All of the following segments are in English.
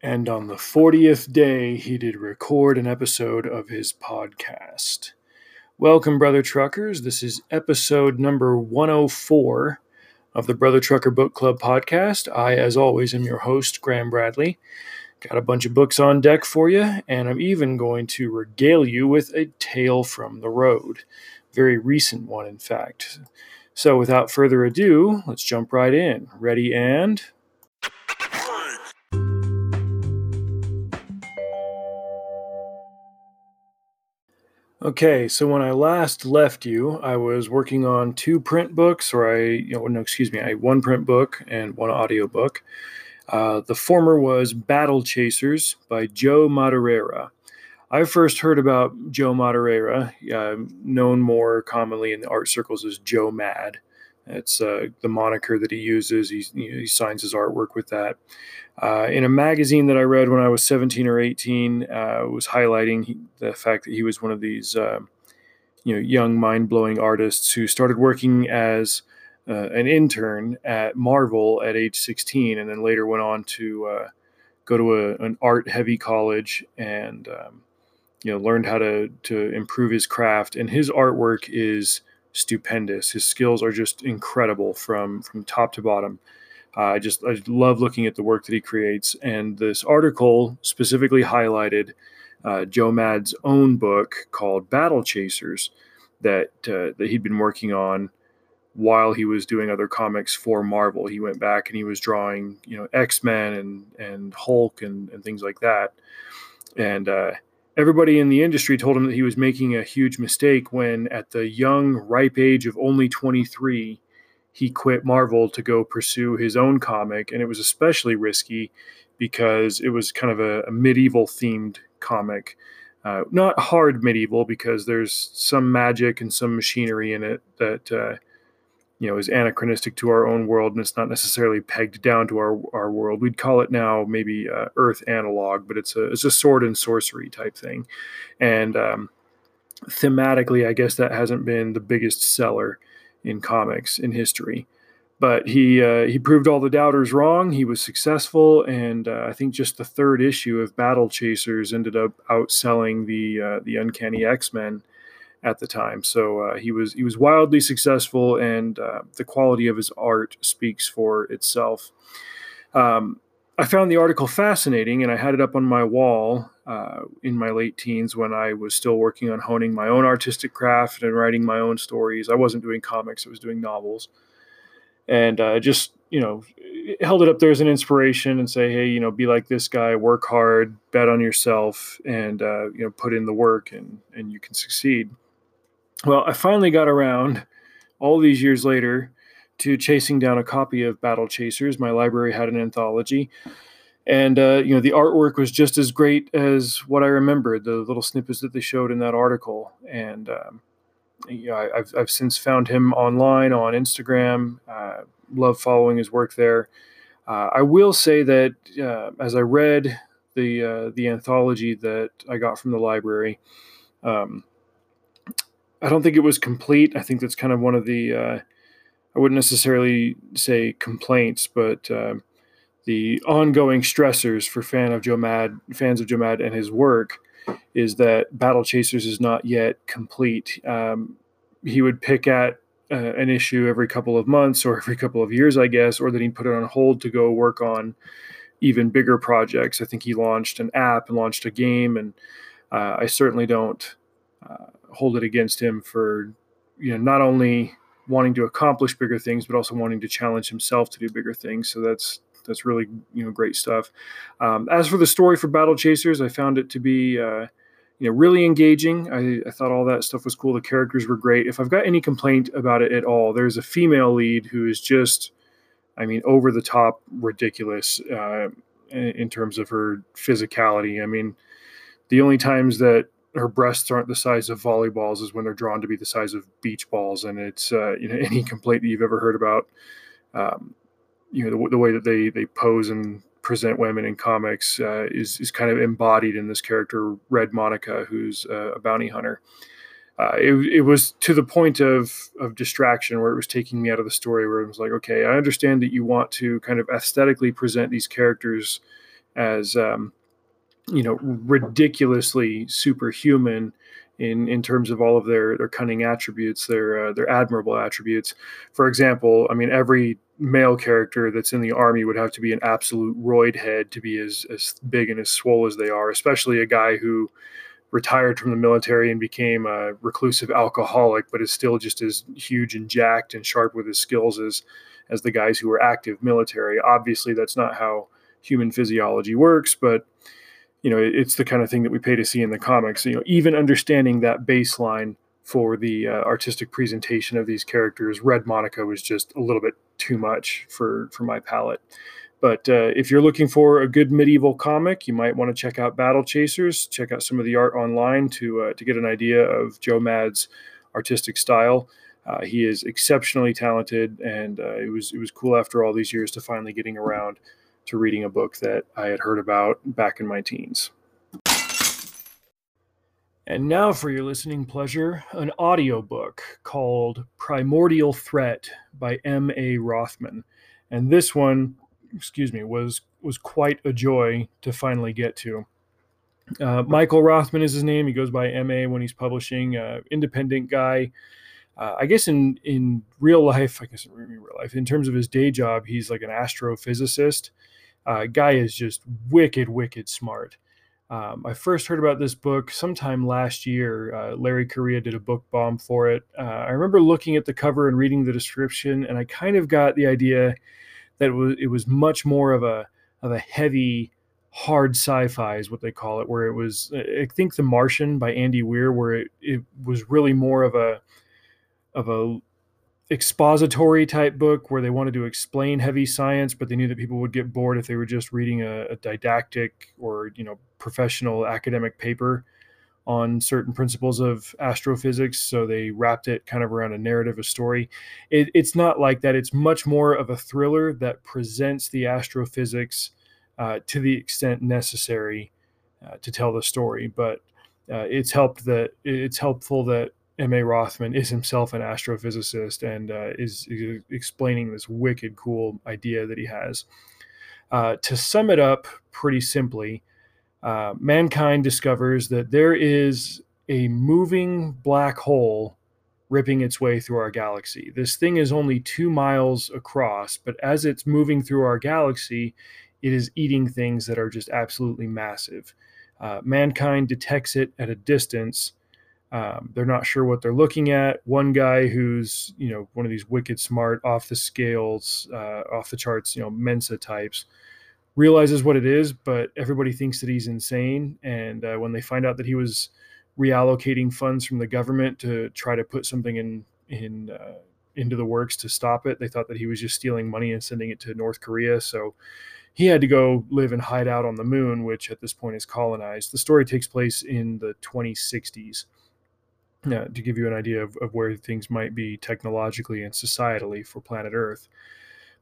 And on the 40th day, he did record an episode of his podcast. Welcome, Brother Truckers. This is episode number 104 of the Brother Trucker Book Club podcast. I, as always, am your host, Graham Bradley. Got a bunch of books on deck for you, and I'm even going to regale you with a tale from the road. Very recent one, in fact. So, without further ado, let's jump right in. Ready and. Okay, so when I last left you, I was working on two print books, or I, you know, no, excuse me, I one print book and one audio book. Uh, the former was Battle Chasers by Joe Madureira. I first heard about Joe Madureira, uh, known more commonly in the art circles as Joe Mad. It's uh, the moniker that he uses. He, he signs his artwork with that. Uh, in a magazine that I read when I was 17 or 18, uh, was highlighting the fact that he was one of these, uh, you know, young, mind-blowing artists who started working as uh, an intern at Marvel at age 16, and then later went on to uh, go to a, an art-heavy college and, um, you know, learned how to to improve his craft. And his artwork is stupendous. His skills are just incredible from from top to bottom. Uh, I just I love looking at the work that he creates. And this article specifically highlighted uh, Joe Mad's own book called Battle Chasers that uh, that he'd been working on while he was doing other comics for Marvel. He went back and he was drawing you know X Men and and Hulk and and things like that. And uh, everybody in the industry told him that he was making a huge mistake when, at the young, ripe age of only 23, he quit Marvel to go pursue his own comic. And it was especially risky because it was kind of a, a medieval themed comic. Uh, not hard medieval because there's some magic and some machinery in it that uh, you know is anachronistic to our own world and it's not necessarily pegged down to our our world. We'd call it now maybe uh, earth analog but it's a it's a sword and sorcery type thing. And um, thematically i guess that hasn't been the biggest seller in comics in history. But he uh, he proved all the doubters wrong. He was successful, and uh, I think just the third issue of Battle Chasers ended up outselling the uh, the Uncanny X Men at the time. So uh, he was he was wildly successful, and uh, the quality of his art speaks for itself. Um, I found the article fascinating, and I had it up on my wall uh, in my late teens when I was still working on honing my own artistic craft and writing my own stories. I wasn't doing comics; I was doing novels, and uh, just you know held it up there as an inspiration and say, hey, you know, be like this guy, work hard, bet on yourself, and uh, you know, put in the work, and and you can succeed. Well, I finally got around all these years later to chasing down a copy of Battle Chasers. My library had an anthology. And, uh, you know, the artwork was just as great as what I remembered, the little snippets that they showed in that article. And, um, you know, I, have I've since found him online on Instagram. Uh, love following his work there. Uh, I will say that uh, as I read the uh, the anthology that I got from the library, um, I don't think it was complete. I think that's kind of one of the uh, I wouldn't necessarily say complaints, but uh, the ongoing stressors for fan of Joe Mad fans of Joe Mad and his work is that Battle Chasers is not yet complete. Um, he would pick at uh, an issue every couple of months or every couple of years, I guess, or that he'd put it on hold to go work on even bigger projects. I think he launched an app and launched a game, and uh, I certainly don't uh, hold it against him for you know not only wanting to accomplish bigger things but also wanting to challenge himself to do bigger things. So that's that's really you know great stuff. Um, as for the story for battle chasers i found it to be uh, you know really engaging. I, I, thought all that stuff was cool. The characters were great. If i've got any complaint about it at all there's a female lead who is just i mean over the top ridiculous uh, in terms of her physicality. I mean the only times that her breasts aren't the size of volleyballs is when they're drawn to be the size of beach balls and it's uh, you know any complaint that you've ever heard about um, you know the, the, way that they they pose and present women in comics uh, is is kind of embodied in this character red monica who's a bounty hunter. Uh, it, it was to the point of of distraction where it was taking me out of the story where it was like okay i understand that you want to kind of aesthetically present these characters as um, you know ridiculously superhuman in in terms of all of their their cunning attributes, their uh, their admirable attributes. For example, I mean every male character that's in the army would have to be an absolute roid head to be as as big and as swole as they are, especially a guy who retired from the military and became a reclusive alcoholic, but is still just as huge and jacked and sharp with his skills as as the guys who were active military. Obviously, that's not how human physiology works, but you know, it's the kind of thing that we pay to see in the comics. You know, even understanding that baseline for the uh, artistic presentation of these characters, Red Monica was just a little bit too much for for my palate. But uh, if you're looking for a good medieval comic, you might want to check out Battle Chasers. Check out some of the art online to uh, to get an idea of Joe Mad's artistic style. Uh, he is exceptionally talented, and uh, it was it was cool after all these years to finally getting around to reading a book that I had heard about back in my teens. And now for your listening pleasure, an audiobook called Primordial Threat by M.A. Rothman. And this one, excuse me, was was quite a joy to finally get to. Uh, Michael Rothman is his name. He goes by M.A. when he's publishing. Uh, independent guy. Uh, I guess in in real life, I guess in real life, in terms of his day job, he's like an astrophysicist. Uh, guy is just wicked, wicked smart. Um, I first heard about this book sometime last year. Uh, Larry Correia did a book bomb for it. Uh, I remember looking at the cover and reading the description, and I kind of got the idea that it was, it was much more of a of a heavy, hard sci-fi is what they call it, where it was. I think The Martian by Andy Weir, where it, it was really more of a of a expository type book where they wanted to explain heavy science, but they knew that people would get bored if they were just reading a, a didactic or you know professional academic paper on certain principles of astrophysics. So they wrapped it kind of around a narrative, a story. It, it's not like that. It's much more of a thriller that presents the astrophysics uh, to the extent necessary uh, to tell the story. But uh, it's helped that it's helpful that M.A. Rothman is himself an astrophysicist and uh, is, is, explaining this wicked cool idea that he has. Uh, to sum it up pretty simply, uh, mankind discovers that there is a moving black hole ripping its way through our galaxy. This thing is only two miles across, but as it's moving through our galaxy, it is eating things that are just absolutely massive. Uh, mankind detects it at a distance um, they're not sure what they're looking at. One guy who's you know one of these wicked smart, off the scales, uh, off the charts, you know Mensa types, realizes what it is, but everybody thinks that he's insane. And uh, when they find out that he was reallocating funds from the government to try to put something in in uh, into the works to stop it, they thought that he was just stealing money and sending it to North Korea. So he had to go live and hide out on the moon, which at this point is colonized. The story takes place in the 2060s uh, to give you an idea of, of where things might be technologically and societally for planet Earth.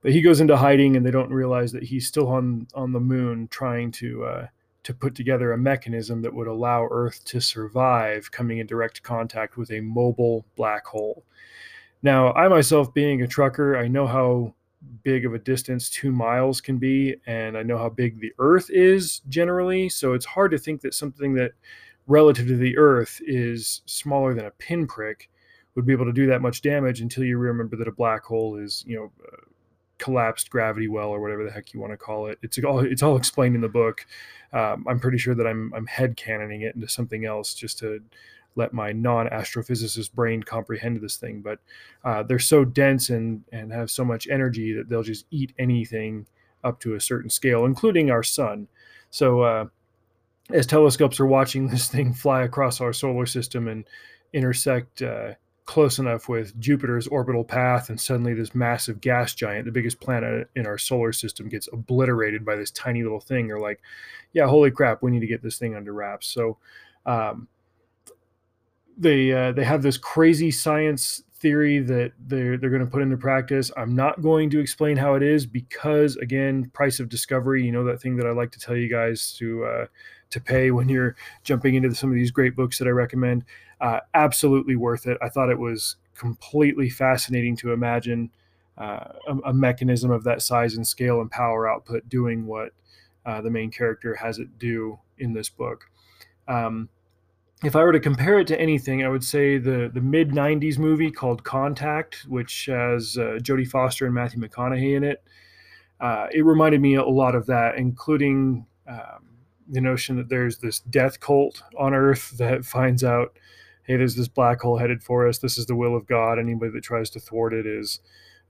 But he goes into hiding, and they don't realize that he's still on on the moon, trying to uh, to put together a mechanism that would allow Earth to survive coming in direct contact with a mobile black hole. Now, I myself, being a trucker, I know how big of a distance two miles can be, and I know how big the Earth is generally. So it's hard to think that something that relative to the Earth is smaller than a pinprick would be able to do that much damage until you remember that a black hole is, you know, uh, collapsed gravity well or whatever the heck you want to call it. It's all it's all explained in the book. Um, I'm pretty sure that I'm I'm head canoning it into something else just to let my non-astrophysicist brain comprehend this thing. But uh, they're so dense and and have so much energy that they'll just eat anything up to a certain scale, including our sun. So uh, as telescopes are watching this thing fly across our solar system and intersect uh, close enough with Jupiter's orbital path, and suddenly this massive gas giant, the biggest planet in our solar system, gets obliterated by this tiny little thing. They're like, "Yeah, holy crap, we need to get this thing under wraps." So, um, they uh, they have this crazy science theory that they're they're going to put into practice. I'm not going to explain how it is because again, price of discovery. You know that thing that I like to tell you guys to uh, to pay when you're jumping into some of these great books that I recommend. Uh, absolutely worth it. I thought it was completely fascinating to imagine uh, a, a, mechanism of that size and scale and power output doing what uh, the main character has it do in this book. Um, if I were to compare it to anything, I would say the the mid '90s movie called Contact, which has uh, Jodie Foster and Matthew McConaughey in it. Uh, it reminded me a lot of that, including um, the notion that there's this death cult on Earth that finds out, hey, there's this black hole headed for us. This is the will of God. Anybody that tries to thwart it is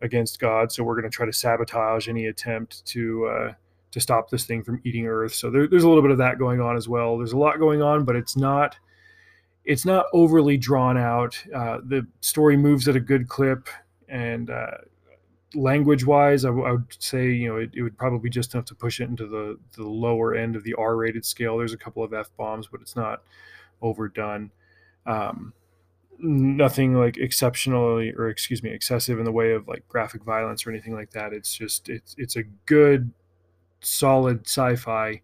against God. So we're going to try to sabotage any attempt to uh, to stop this thing from eating Earth. So there, there's a little bit of that going on as well. There's a lot going on, but it's not it's not overly drawn out. Uh, the story moves at a good clip, and uh, language-wise, I, w- I would say you know it, it, would probably be just enough to push it into the the lower end of the R-rated scale. There's a couple of f bombs, but it's not overdone. Um, nothing like exceptionally or excuse me excessive in the way of like graphic violence or anything like that. It's just it's it's a good solid sci-fi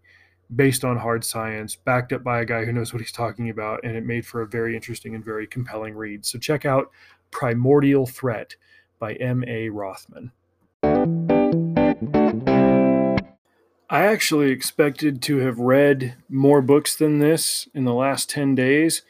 based on hard science, backed up by a guy who knows what he's talking about, and it made for a very interesting and very compelling read. So check out Primordial Threat by M.A. Rothman. I actually expected to have read more books than this in the last 10 days,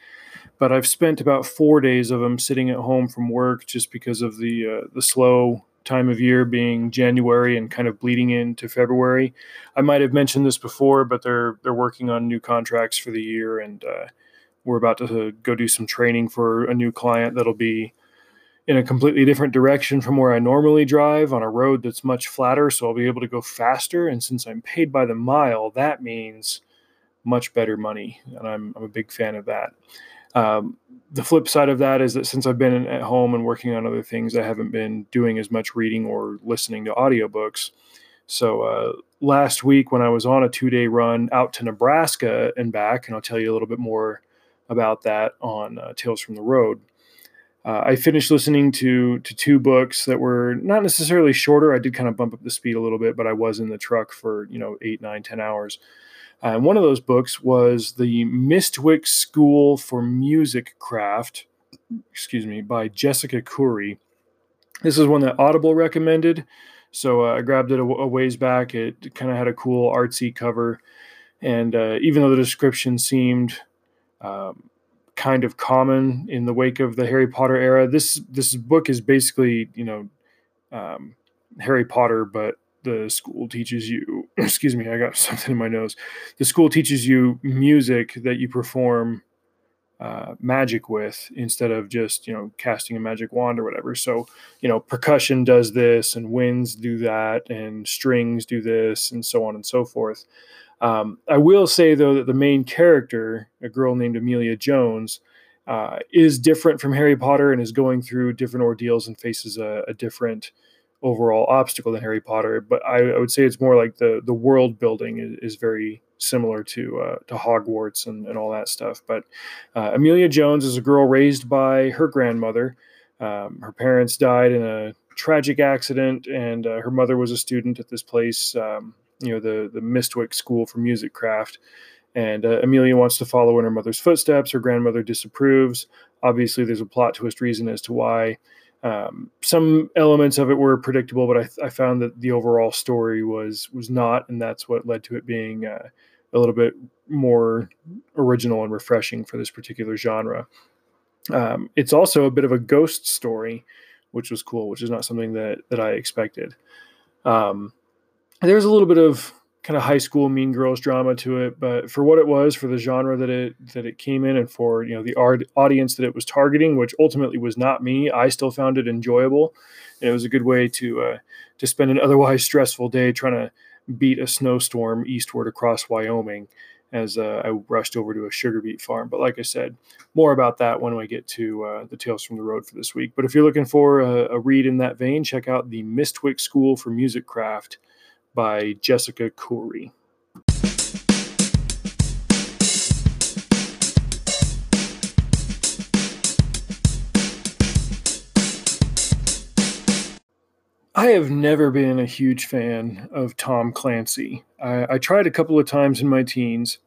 but I've spent about four days of them sitting at home from work just because of the, uh, the slow time of year being January and kind of bleeding into February. I might have mentioned this before, but they're they're working on new contracts for the year, and uh, we're about to go do some training for a new client that'll be in a completely different direction from where I normally drive on a road that's much flatter, so I'll be able to go faster. And since I'm paid by the mile, that means much better money, and I'm I'm a big fan of that. Um, the flip side of that is that since I've been at home and working on other things, I haven't been doing as much reading or listening to audiobooks. So uh, last week, when I was on a two day run out to Nebraska and back, and I'll tell you a little bit more about that on uh, Tales from the Road. Uh, I finished listening to to two books that were not necessarily shorter. I did kind of bump up the speed a little bit, but I was in the truck for you know eight, nine, ten hours. Uh, and one of those books was the Mystwick School for Music Craft, excuse me, by Jessica Khoury. This is one that Audible recommended. So uh, I grabbed it a, a ways back. It kind of had a cool artsy cover. And uh, even though the description seemed um, kind of common in the wake of the Harry Potter era, this this book is basically, you know, um, Harry Potter, but the school teaches you excuse me i got something in my nose. The school teaches you music that you perform uh, magic with instead of just you know casting a magic wand or whatever. So you know percussion does this and winds do that and strings do this and so on and so forth um, i will say though that the main character a girl named amelia jones uh, is different from harry potter and is going through different ordeals and faces a, a different overall obstacle than Harry Potter, but I, I, would say it's more like the the world building is, is very similar to uh, to Hogwarts and, and all that stuff. But uh, Amelia Jones is a girl raised by her grandmother. Um, her parents died in a tragic accident, and uh, her mother was a student at this place, um, you know, the the Mystwick School for Music Craft. And uh, Amelia wants to follow in her mother's footsteps. Her grandmother disapproves. Obviously, there's a plot twist reason as to why um, some elements of it were predictable, but I, I, found that the overall story was was not, and that's what led to it being uh, a little bit more original and refreshing for this particular genre. Um, it's also a bit of a ghost story, which was cool, which is not something that that I expected. Um, there's a little bit of kind of high school mean girls drama to it but for what it was for the genre that it that it came in and for you know the art audience that it was targeting which ultimately was not me i still found it enjoyable. And it was a good way to uh, to spend an otherwise stressful day trying to beat a snowstorm eastward across wyoming as uh, i rushed over to a sugar beet farm. But like i said more about that when we get to uh, the tales from the road for this week. But if you're looking for a, a read in that vein check out the Mystwick school for music craft by Jessica Khoury. I have never been a huge fan of Tom Clancy. I, I, tried a couple of times in my teens.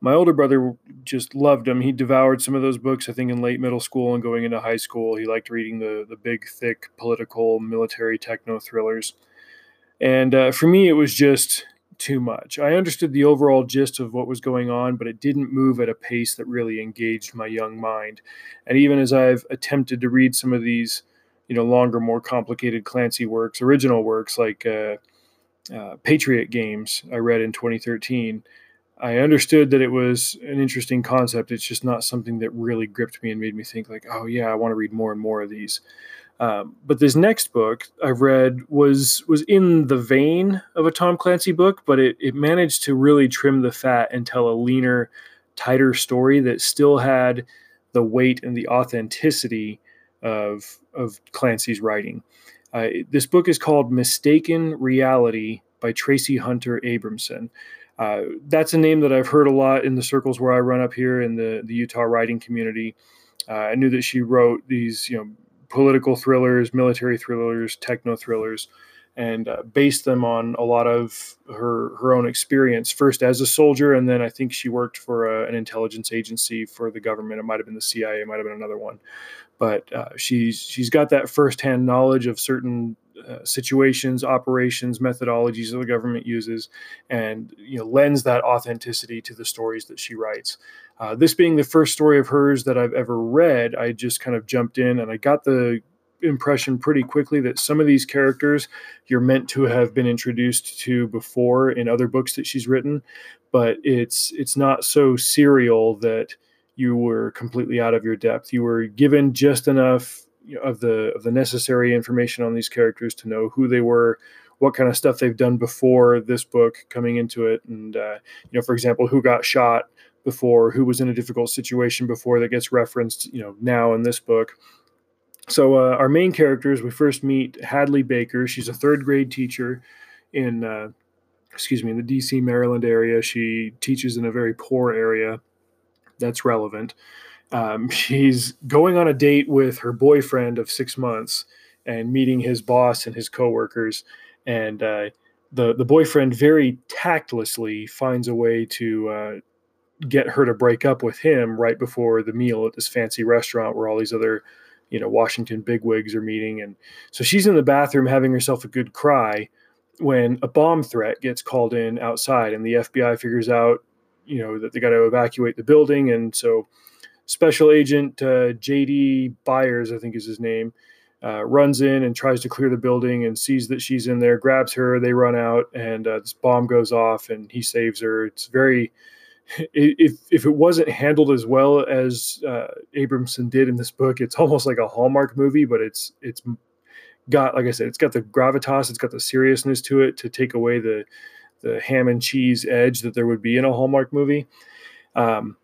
My older brother just loved him. He devoured some of those books, I think, in late middle school and going into high school. He liked reading the, the big, thick, political, military techno thrillers. And uh, for me, it was just too much. I understood the overall gist of what was going on, but it didn't move at a pace that really engaged my young mind. And even as I've attempted to read some of these, you know, longer, more complicated Clancy works, original works like uh, uh, Patriot Games, I read in 2013. I understood that it was an interesting concept. It's just not something that really gripped me and made me think like, oh yeah, I want to read more and more of these. Um, but this next book I've read was was in the vein of a Tom Clancy book, but it, it managed to really trim the fat and tell a leaner, tighter story that still had the weight and the authenticity of of Clancy's writing. Uh, this book is called Mistaken Reality by Traci Hunter Abramson. Uh, that's a name that I've heard a lot in the circles where I run up here in the, the Utah writing community. Uh, I knew that she wrote these, you know, political thrillers, military thrillers, techno thrillers, and uh, based them on a lot of her her own experience. First as a soldier, and then I think she worked for a, uh, an intelligence agency for the government. It might have been the CIA, it might have been another one, but uh, she's she's got that firsthand knowledge of certain uh, situations, operations, methodologies that the government uses, and you know lends that authenticity to the stories that she writes. Uh, this being the first story of hers that I've ever read, I just kind of jumped in and I got the impression pretty quickly that some of these characters you're meant to have been introduced to before in other books that she's written, but it's it's not so serial that you were completely out of your depth. You were given just enough of the of the necessary information on these characters to know who they were, what kind of stuff they've done before this book coming into it, and uh, you know, for example, who got shot before, who was in a difficult situation before that gets referenced, you know, now in this book. So uh, our main characters, we first meet Hadley Baker. She's a third grade teacher in, uh, excuse me, in the D.C. Maryland area. She teaches in a very poor area. That's relevant. Um, she's going on a date with her boyfriend of six months and meeting his boss and his coworkers. And uh, the the boyfriend very tactlessly finds a way to uh, get her to break up with him right before the meal at this fancy restaurant where all these other you know Washington bigwigs are meeting. And so she's in the bathroom having herself a good cry when a bomb threat gets called in outside, and the FBI figures out you know that they got to evacuate the building, and so Special Agent uh, J.D. Byers, I think is his name, uh, runs in and tries to clear the building and sees that she's in there, grabs her. They run out, and uh, this bomb goes off, and he saves her. It's very if if it wasn't handled as well as uh, Abramson did in this book, it's almost like a Hallmark movie, but it's it's got like I said, it's got the gravitas, it's got the seriousness to it to take away the the ham and cheese edge that there would be in a Hallmark movie. Um,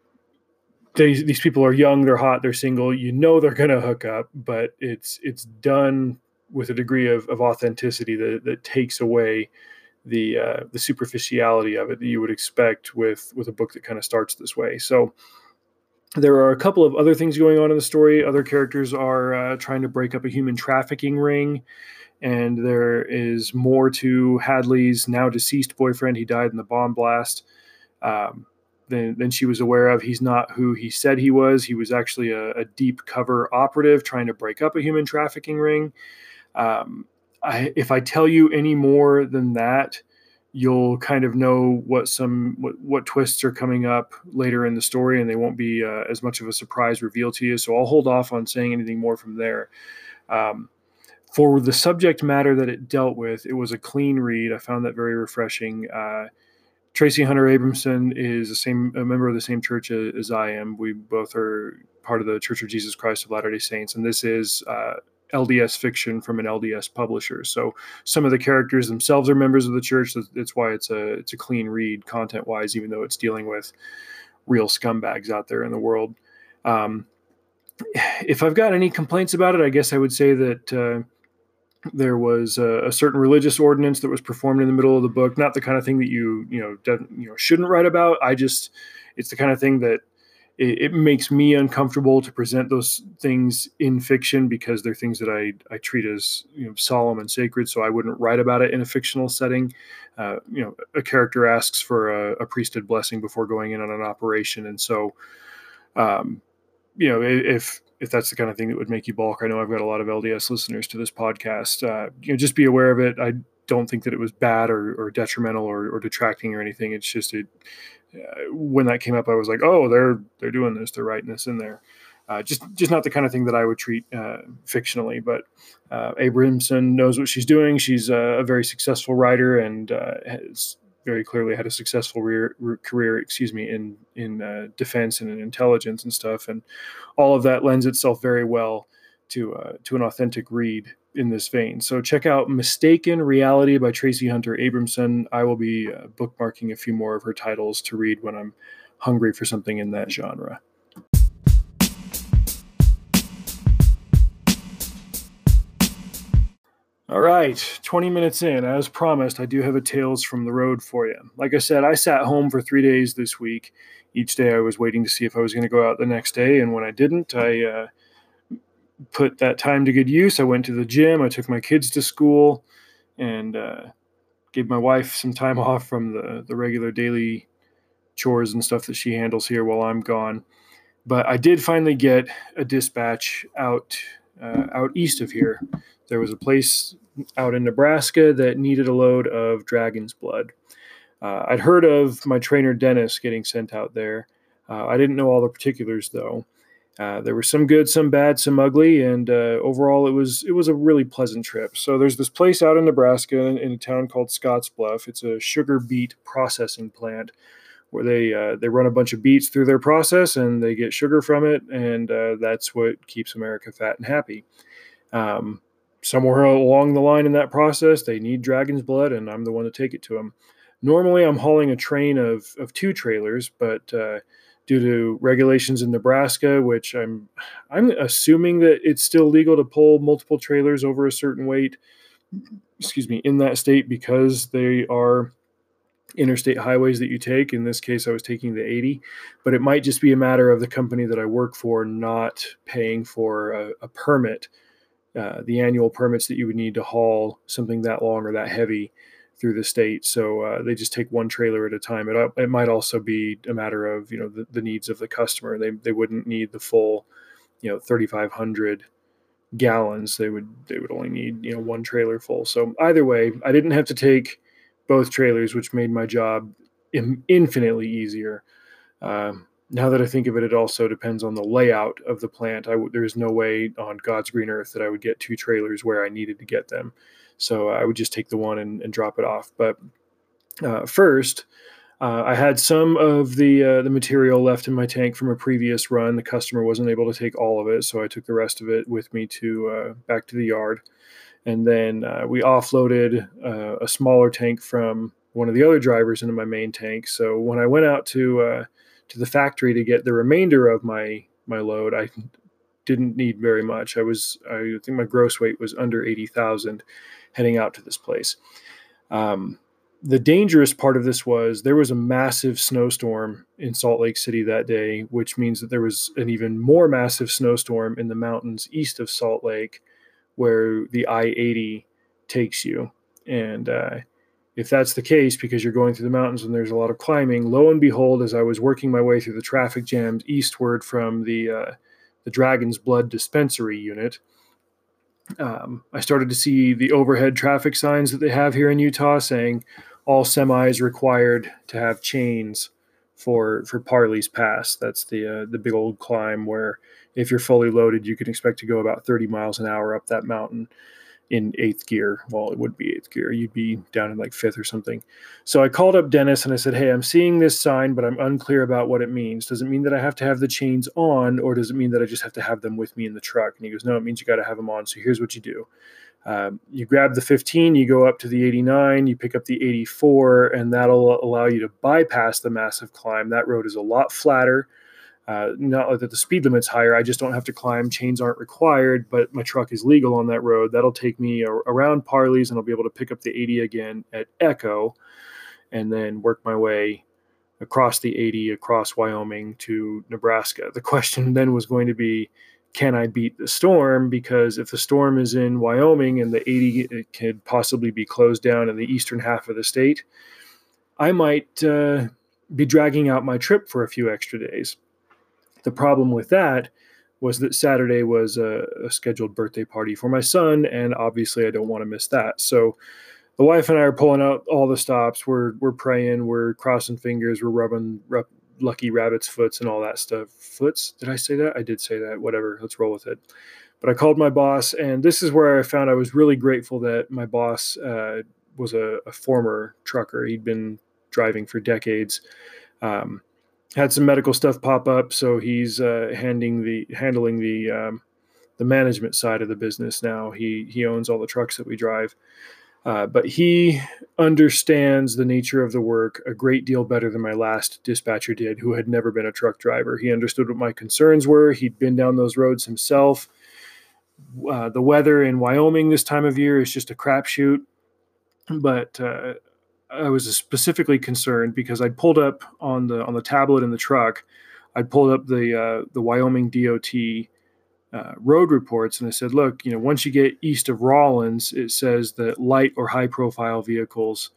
these these people are young, they're hot, they're single. You know they're gonna hook up, but it's it's done with a degree of, of authenticity that, that takes away the uh, the superficiality of it that you would expect with with a book that kind of starts this way. So there are a couple of other things going on in the story. Other characters are uh, trying to break up a human trafficking ring, and there is more to Hadley's now deceased boyfriend. He died in the bomb blast. Um, than, than she was aware of. He's not who he said he was. He was actually a, a deep cover operative trying to break up a human trafficking ring. Um, I, if I tell you any more than that, you'll kind of know what some what, what twists are coming up later in the story, and they won't be uh, as much of a surprise reveal to you. So I'll hold off on saying anything more from there. Um, for the subject matter that it dealt with, it was a clean read. I found that very refreshing. Uh, Traci Hunter Abramson is the same a member of the same church as I am. We both are part of the Church of Jesus Christ of Latter Day Saints, and this is uh, LDS fiction from an LDS publisher. So some of the characters themselves are members of the church. That's why it's a it's a clean read content wise, even though it's dealing with real scumbags out there in the world. Um, if I've got any complaints about it, I guess I would say that. Uh, there was a, a, certain religious ordinance that was performed in the middle of the book. Not the kind of thing that you you know you know shouldn't write about. I just it's the kind of thing that it, it, makes me uncomfortable to present those things in fiction because they're things that I I treat as you know solemn and sacred. So I wouldn't write about it in a fictional setting. Uh, you know, a character asks for a, a, priesthood blessing before going in on an operation, and so. Um, you know, if if that's the kind of thing that would make you balk. I know I've got a lot of LDS listeners to this podcast. Uh, you know, just be aware of it. I don't think that it was bad or, or detrimental or, or, detracting or anything. It's just it, uh, when that came up, I was like, oh, they're they're doing this, they're writing this in there. Uh, just just not the kind of thing that I would treat uh, fictionally. But uh, Abramson knows what she's doing. She's a, a very successful writer and uh, has very clearly had a successful career, career excuse me, in in uh, defense and in intelligence and stuff. And all of that lends itself very well to uh, to an authentic read in this vein. So check out Mistaken Reality by Traci Hunter Abramson. I will be bookmarking a few more of her titles to read when I'm hungry for something in that genre. All right, 20 minutes in. As promised, I do have a Tales from the Road for you. Like I said, I sat home for three days this week. Each day I was waiting to see if I was going to go out the next day. And when I didn't, I uh, put that time to good use. I went to the gym, I took my kids to school, and uh, gave my wife some time off from the, the regular daily chores and stuff that she handles here while I'm gone. But I did finally get a dispatch out uh, out east of here. There was a place out in Nebraska that needed a load of dragon's blood. Uh, I'd heard of my trainer Dennis getting sent out there. Uh, I didn't know all the particulars though. Uh, there were some good, some bad, some ugly, and uh, overall it was it was a really pleasant trip. So there's this place out in Nebraska in a town called Scottsbluff. It's a sugar beet processing plant where they uh, they run a bunch of beets through their process and they get sugar from it, and uh, that's what keeps America fat and happy. Um, somewhere along the line in that process, they need dragon's blood, and I'm the one to take it to them. Normally, I'm hauling a train of, of two trailers, but uh, due to regulations in Nebraska, which I'm I'm assuming that it's still legal to pull multiple trailers over a certain weight, excuse me, in that state because they are interstate highways that you take. In this case, I was taking the 80, but it might just be a matter of the company that I work for not paying for a, a permit uh, the annual permits that you would need to haul something that long or that heavy through the state. So uh, they just take one trailer at a time. It, it might also be a matter of you know the, the needs of the customer. They they wouldn't need the full you know 3,500 gallons. They would they would only need you know one trailer full. So either way, I didn't have to take both trailers, which made my job infinitely easier. Um, now that I think of it, it also depends on the layout of the plant. I w- there's no way on God's green earth that I would get two trailers where I needed to get them. So I would just take the one and, and drop it off. But uh, first, uh, I had some of the uh, the material left in my tank from a previous run. The customer wasn't able to take all of it, so I took the rest of it with me to uh, back to the yard. And then uh, we offloaded uh, a smaller tank from one of the other drivers into my main tank. So when I went out to to the factory to get the remainder of my my load. I didn't need very much. I was I think my gross weight was under eighty thousand heading out to this place. Um, the dangerous part of this was there was a massive snowstorm in Salt Lake City that day, which means that there was an even more massive snowstorm in the mountains east of Salt Lake, where the I 80 takes you. And uh, if that's the case, because you're going through the mountains and there's a lot of climbing, lo and behold, as I was working my way through the traffic jams eastward from the uh, the Dragon's Blood dispensary unit, um, I started to see the overhead traffic signs that they have here in Utah saying all semis required to have chains for for Parley's Pass. That's the uh, the big old climb where if you're fully loaded, you can expect to go about 30 miles an hour up that mountain in eighth gear. Well, it would be eighth gear. You'd be down in like fifth or something. So I called up Dennis and I said, Hey, I'm seeing this sign, but I'm unclear about what it means. Does it mean that I have to have the chains on, or does it mean that I just have to have them with me in the truck? And he goes, No, it means you got to have them on. So here's what you do. Um, you grab the 15, you go up to the 89, you pick up the 84, and that'll allow you to bypass the massive climb. That road is a lot flatter. Uh, not that the speed limit's higher. I just don't have to climb. Chains aren't required, but my truck is legal on that road. That'll take me around Parley's, and I'll be able to pick up the 80 again at Echo, and then work my way across the 80 across Wyoming to Nebraska. The question then was going to be, can I beat the storm? Because if the storm is in Wyoming and the 80 could possibly be closed down in the eastern half of the state, I might uh, be dragging out my trip for a few extra days. The problem with that was that Saturday was a, a, scheduled birthday party for my son, and obviously I don't want to miss that. So the wife and I are pulling out all the stops. We're we're praying. We're crossing fingers. We're rubbing rub, lucky rabbits' foots and all that stuff. Foots? Did I say that? I did say that. Whatever. Let's roll with it. But I called my boss, and this is where I found I was really grateful that my boss uh, was a, a, former trucker. He'd been driving for decades. Um, had some medical stuff pop up, so he's uh, handing the handling the um, the management side of the business now. He he owns all the trucks that we drive. Uh, but he understands the nature of the work a great deal better than my last dispatcher did, who had never been a truck driver. He understood what my concerns were. He'd been down those roads himself. Uh, the weather in Wyoming this time of year is just a crapshoot. But uh, I was specifically concerned because I'd pulled up on the on the tablet in the truck. I'd pulled up the uh, the Wyoming DOT uh, road reports, and I said, look, you know, once you get east of Rawlins, it says that light or high profile vehicles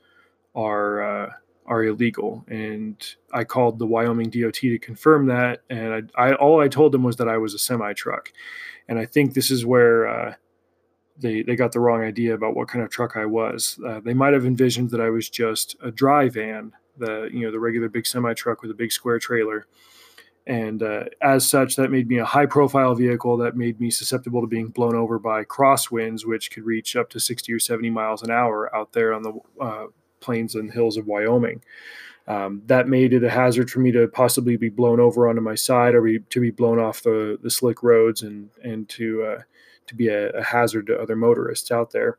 are uh, are illegal. And I called the Wyoming DOT to confirm that, and I, I all I told them was that I was a semi truck, and I think this is where. They, they got the wrong idea about what kind of truck I was. Uh, they might have envisioned that I was just a dry van, the you know the regular big semi truck with a big square trailer, and uh, as such, that made me a high profile vehicle that made me susceptible to being blown over by crosswinds, which could reach up to 60 or 70 miles an hour out there on the uh, plains and hills of Wyoming. Um, that made it a hazard for me to possibly be blown over onto my side or be, to be blown off the, the slick roads and, and to, uh, to be a, a hazard to other motorists out there.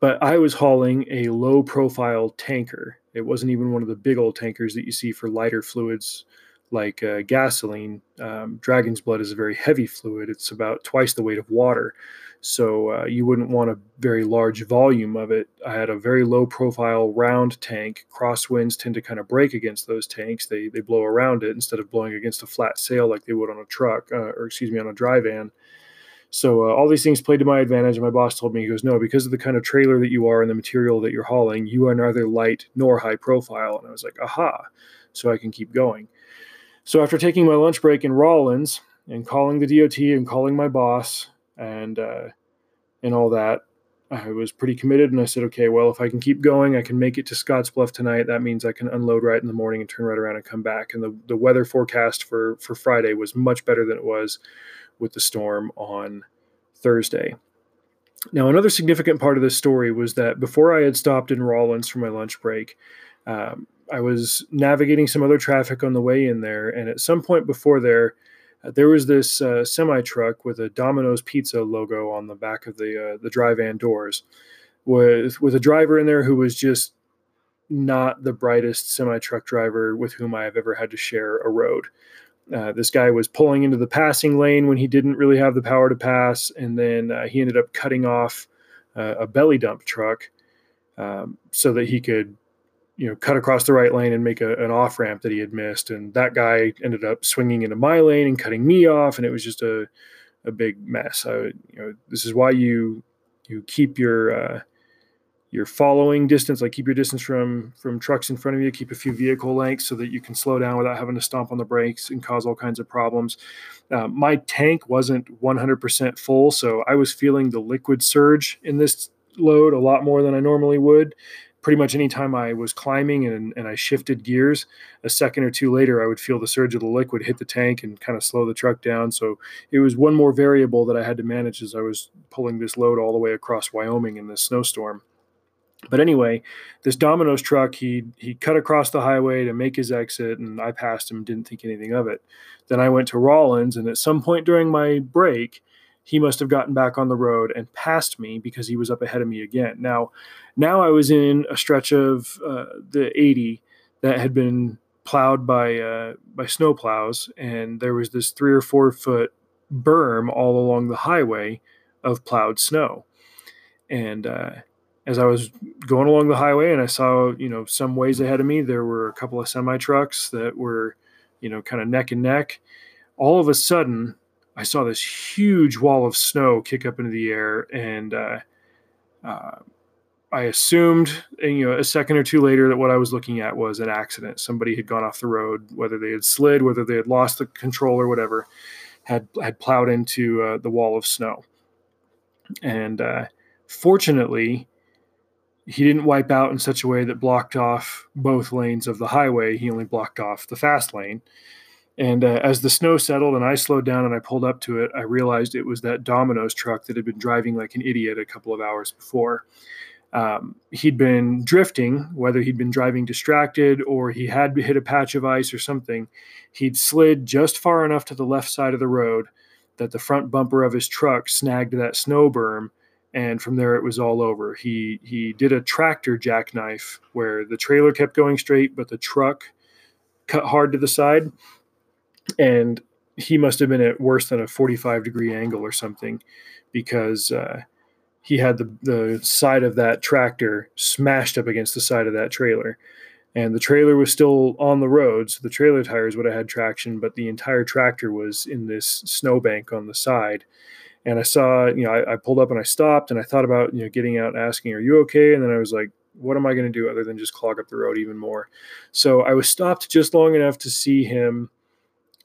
But I was hauling a low profile tanker. It wasn't even one of the big old tankers that you see for lighter fluids like uh, gasoline, um, dragon's blood is a very heavy fluid. It's about twice the weight of water. So uh, you wouldn't want a very large volume of it. I had a very low profile round tank. Crosswinds tend to kind of break against those tanks. They, they blow around it instead of blowing against a flat sail like they would on a truck, uh, or excuse me, on a dry van. So uh, all these things played to my advantage. And my boss told me, he goes, no, because of the kind of trailer that you are and the material that you're hauling, you are neither light nor high profile. And I was like, aha, so I can keep going. So after taking my lunch break in Rawlins and calling the DOT and calling my boss and uh, and all that, I was pretty committed. And I said, okay, well, if I can keep going, I can make it to Scottsbluff tonight. That means I can unload right in the morning and turn right around and come back. And the, the weather forecast for for Friday was much better than it was with the storm on Thursday. Now, another significant part of this story was that before I had stopped in Rawlins for my lunch break, um, I was navigating some other traffic on the way in there, and at some point before there, uh, there was this uh, semi truck with a Domino's Pizza logo on the back of the uh, the dry van doors, with with a driver in there who was just not the brightest semi truck driver with whom I have ever had to share a road. Uh, this guy was pulling into the passing lane when he didn't really have the power to pass, and then uh, he ended up cutting off uh, a belly dump truck um, so that he could you know cut across the right lane and make a, an off ramp that he had missed. And that guy ended up swinging into my lane and cutting me off and it was just a, a big mess. I, you know this is why you you keep your your following distance like keep your distance from from trucks in front of you keep a few vehicle lengths so that you can slow down without having to stomp on the brakes and cause all kinds of problems uh, my tank wasn't 100% full so i was feeling the liquid surge in this load a lot more than i normally would pretty much anytime I was climbing and, and I shifted gears, a second or two later, I would feel the surge of the liquid hit the tank and kind of slow the truck down. So it was one more variable that I had to manage as I was pulling this load all the way across Wyoming in this snowstorm. But anyway, this Domino's truck, he he cut across the highway to make his exit, and I passed him, didn't think anything of it. Then I went to Rawlins, and at some point during my break, he must have gotten back on the road and passed me because he was up ahead of me again. Now, now I was in a stretch of uh, the 80 that had been plowed by uh, by snow plows, and there was this three or four foot berm all along the highway of plowed snow. And uh, as I was going along the highway, and I saw you know some ways ahead of me, there were a couple of semi trucks that were you know kind of neck and neck. All of a sudden, I saw this huge wall of snow kick up into the air, and uh, uh, I assumed, you know, a second or two later that what I was looking at was an accident. Somebody had gone off the road, whether they had slid, whether they had lost the control or whatever, had had plowed into uh, the wall of snow. And uh, fortunately, he didn't wipe out in such a way that blocked off both lanes of the highway. He only blocked off the fast lane. And uh, as the snow settled and I slowed down and I pulled up to it, I realized it was that Domino's truck that had been driving like an idiot a couple of hours before. Um, he'd been drifting, whether he'd been driving distracted or he had hit a patch of ice or something. He'd slid just far enough to the left side of the road that the front bumper of his truck snagged that snow berm and from there it was all over. He he did a tractor jackknife where the trailer kept going straight, but the truck cut hard to the side, and he must have been at worse than a 45 degree angle or something because uh, he had the, the side of that tractor smashed up against the side of that trailer. And the trailer was still on the road so the trailer tires would have had traction but the entire tractor was in this snowbank on the side and I saw, you know, I, I, pulled up and I stopped and I thought about, you know, getting out and asking, "Are you okay?" And then I was like, "What am I going to do other than just clog up the road even more?" So I was stopped just long enough to see him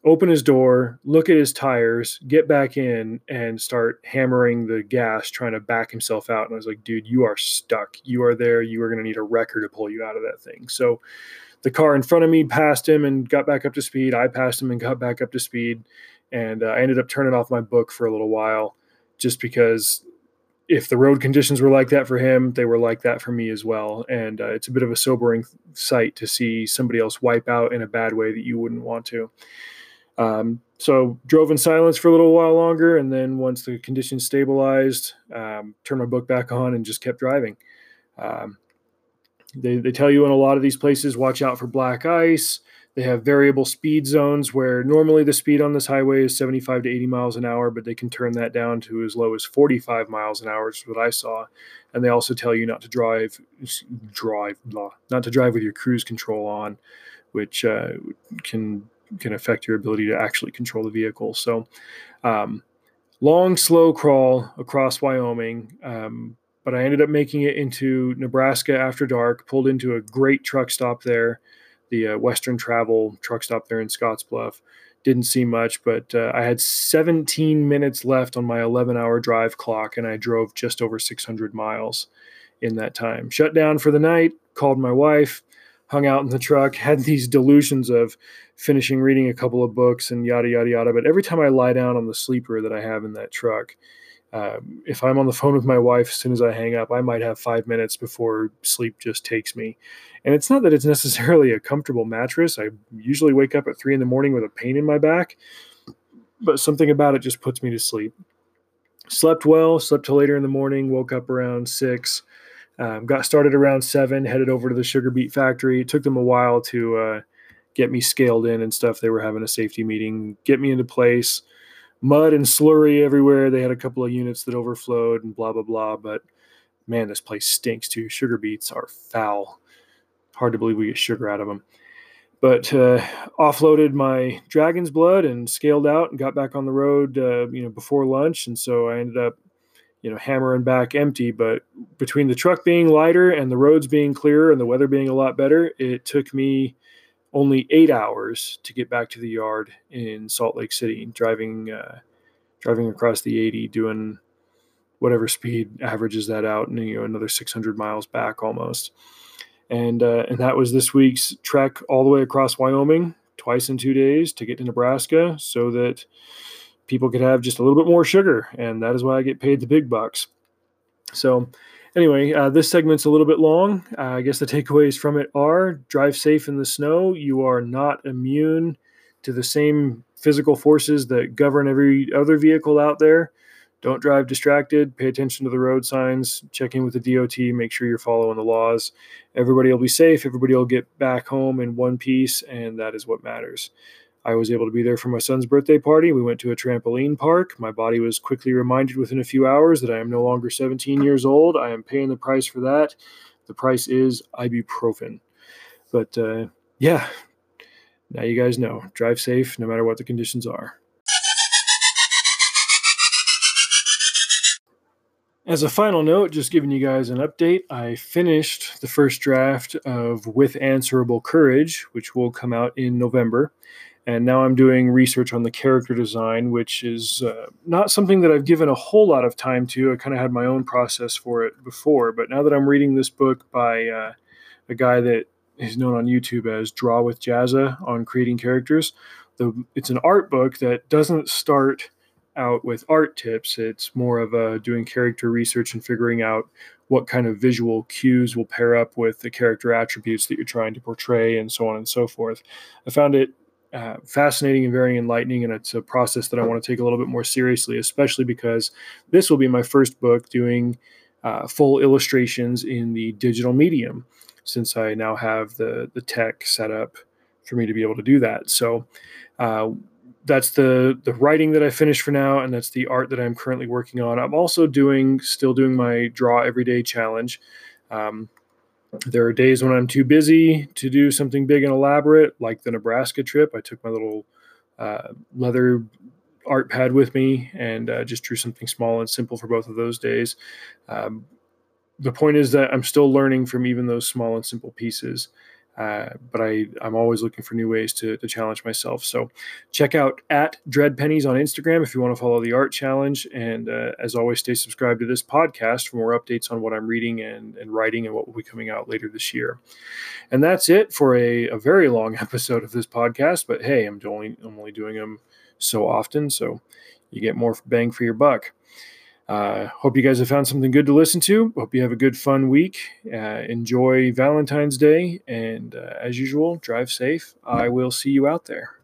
open his door, look at his tires, get back in, and start hammering the gas, trying to back himself out. And I was like, "Dude, you are stuck. You are there. You are going to need a wrecker to pull you out of that thing." So the car in front of me passed him and got back up to speed. I passed him and got back up to speed and uh, I ended up turning off my book for a little while, just because if the road conditions were like that for him, they were like that for me as well. And uh, it's a bit of a sobering sight to see somebody else wipe out in a bad way that you wouldn't want to. Um, so drove in silence for a little while longer, and then once the conditions stabilized, um, turned my book back on and just kept driving. Um, they, they tell you in a lot of these places, watch out for black ice. They have variable speed zones where normally the speed on this highway is 75 to 80 miles an hour, but they can turn that down to as low as 45 miles an hour, is what I saw. And they also tell you not to drive, drive, blah, not to drive with your cruise control on, which uh, can can affect your ability to actually control the vehicle. So, um, long, slow crawl across Wyoming. Um, but I ended up making it into Nebraska after dark. Pulled into a great truck stop there the uh, Western Travel truck stop there in Scottsbluff. Didn't see much, but uh, I had 17 minutes left on my 11 hour drive clock, and I drove just over 600 miles in that time. Shut down for the night, called my wife, hung out in the truck, had these delusions of finishing reading a couple of books and yada, yada, yada. But every time I lie down on the sleeper that I have in that truck, uh, if I'm on the phone with my wife as soon as I hang up, I might have five minutes before sleep just takes me. And it's not that it's necessarily a comfortable mattress. I usually wake up at three in the morning with a pain in my back, but something about it just puts me to sleep. Slept well, slept till later in the morning, woke up around six, um, got started around seven, headed over to the sugar beet factory. It took them a while to uh, get me scaled in and stuff. They were having a safety meeting, get me into place mud and slurry everywhere. They had a couple of units that overflowed and blah blah blah. But man, this place stinks too. Sugar beets are foul. Hard to believe we get sugar out of them. But uh, offloaded my dragon's blood and scaled out and got back on the road, uh, you know, before lunch. And so I ended up, you know, hammering back empty. But between the truck being lighter and the roads being clearer and the weather being a lot better, it took me only eight hours to get back to the yard in Salt Lake City, driving uh, driving across the 80, doing whatever speed averages that out, and you know another 600 miles back almost. And uh, and that was this week's trek all the way across Wyoming, twice in two days to get to Nebraska, so that people could have just a little bit more sugar, and that is why I get paid the big bucks. So anyway, uh, this segment's a little bit long. Uh, I guess the takeaways from it are drive safe in the snow. You are not immune to the same physical forces that govern every other vehicle out there. Don't drive distracted. Pay attention to the road signs. Check in with the DOT. Make sure you're following the laws. Everybody will be safe. Everybody will get back home in one piece, and that is what matters. I was able to be there for my son's birthday party. We went to a trampoline park. My body was quickly reminded within a few hours that I am no longer 17 years old. I am paying the price for that. The price is ibuprofen. But uh, yeah, now you guys know. Drive safe no matter what the conditions are. As a final note, just giving you guys an update, I finished the first draft of With Answerable Courage, which will come out in November and now I'm doing research on the character design, which is uh, not something that I've given a whole lot of time to. I kind of had my own process for it before, but now that I'm reading this book by uh, a guy that is known on YouTube as Draw with Jazza on creating characters, the, it's an art book that doesn't start out with art tips. It's more of a doing character research and figuring out what kind of visual cues will pair up with the character attributes that you're trying to portray, and so on and so forth. I found it uh, fascinating and very enlightening, and it's a process that I want to take a little bit more seriously, especially because this will be my first book doing uh, full illustrations in the digital medium, since I now have the the tech set up for me to be able to do that. So. Uh, that's the the writing that I finished for now, and that's the art that I'm currently working on. I'm also doing still doing my draw everyday challenge. Um, there are days when I'm too busy to do something big and elaborate, like the Nebraska trip. I took my little uh, leather art pad with me and uh, just drew something small and simple for both of those days. Um, the point is that I'm still learning from even those small and simple pieces. Uh, but I, I'm always looking for new ways to, to challenge myself. So check out at Dread Pennies on Instagram if you want to follow the art challenge. And uh, as always, stay subscribed to this podcast for more updates on what I'm reading and, and writing and what will be coming out later this year. And that's it for a, a very long episode of this podcast. But hey, I'm only, I'm only doing them so often. So you get more bang for your buck. Uh, hope you guys have found something good to listen to. Hope you have a good, fun week. Uh, enjoy Valentine's Day. And uh, as usual, drive safe. I will see you out there.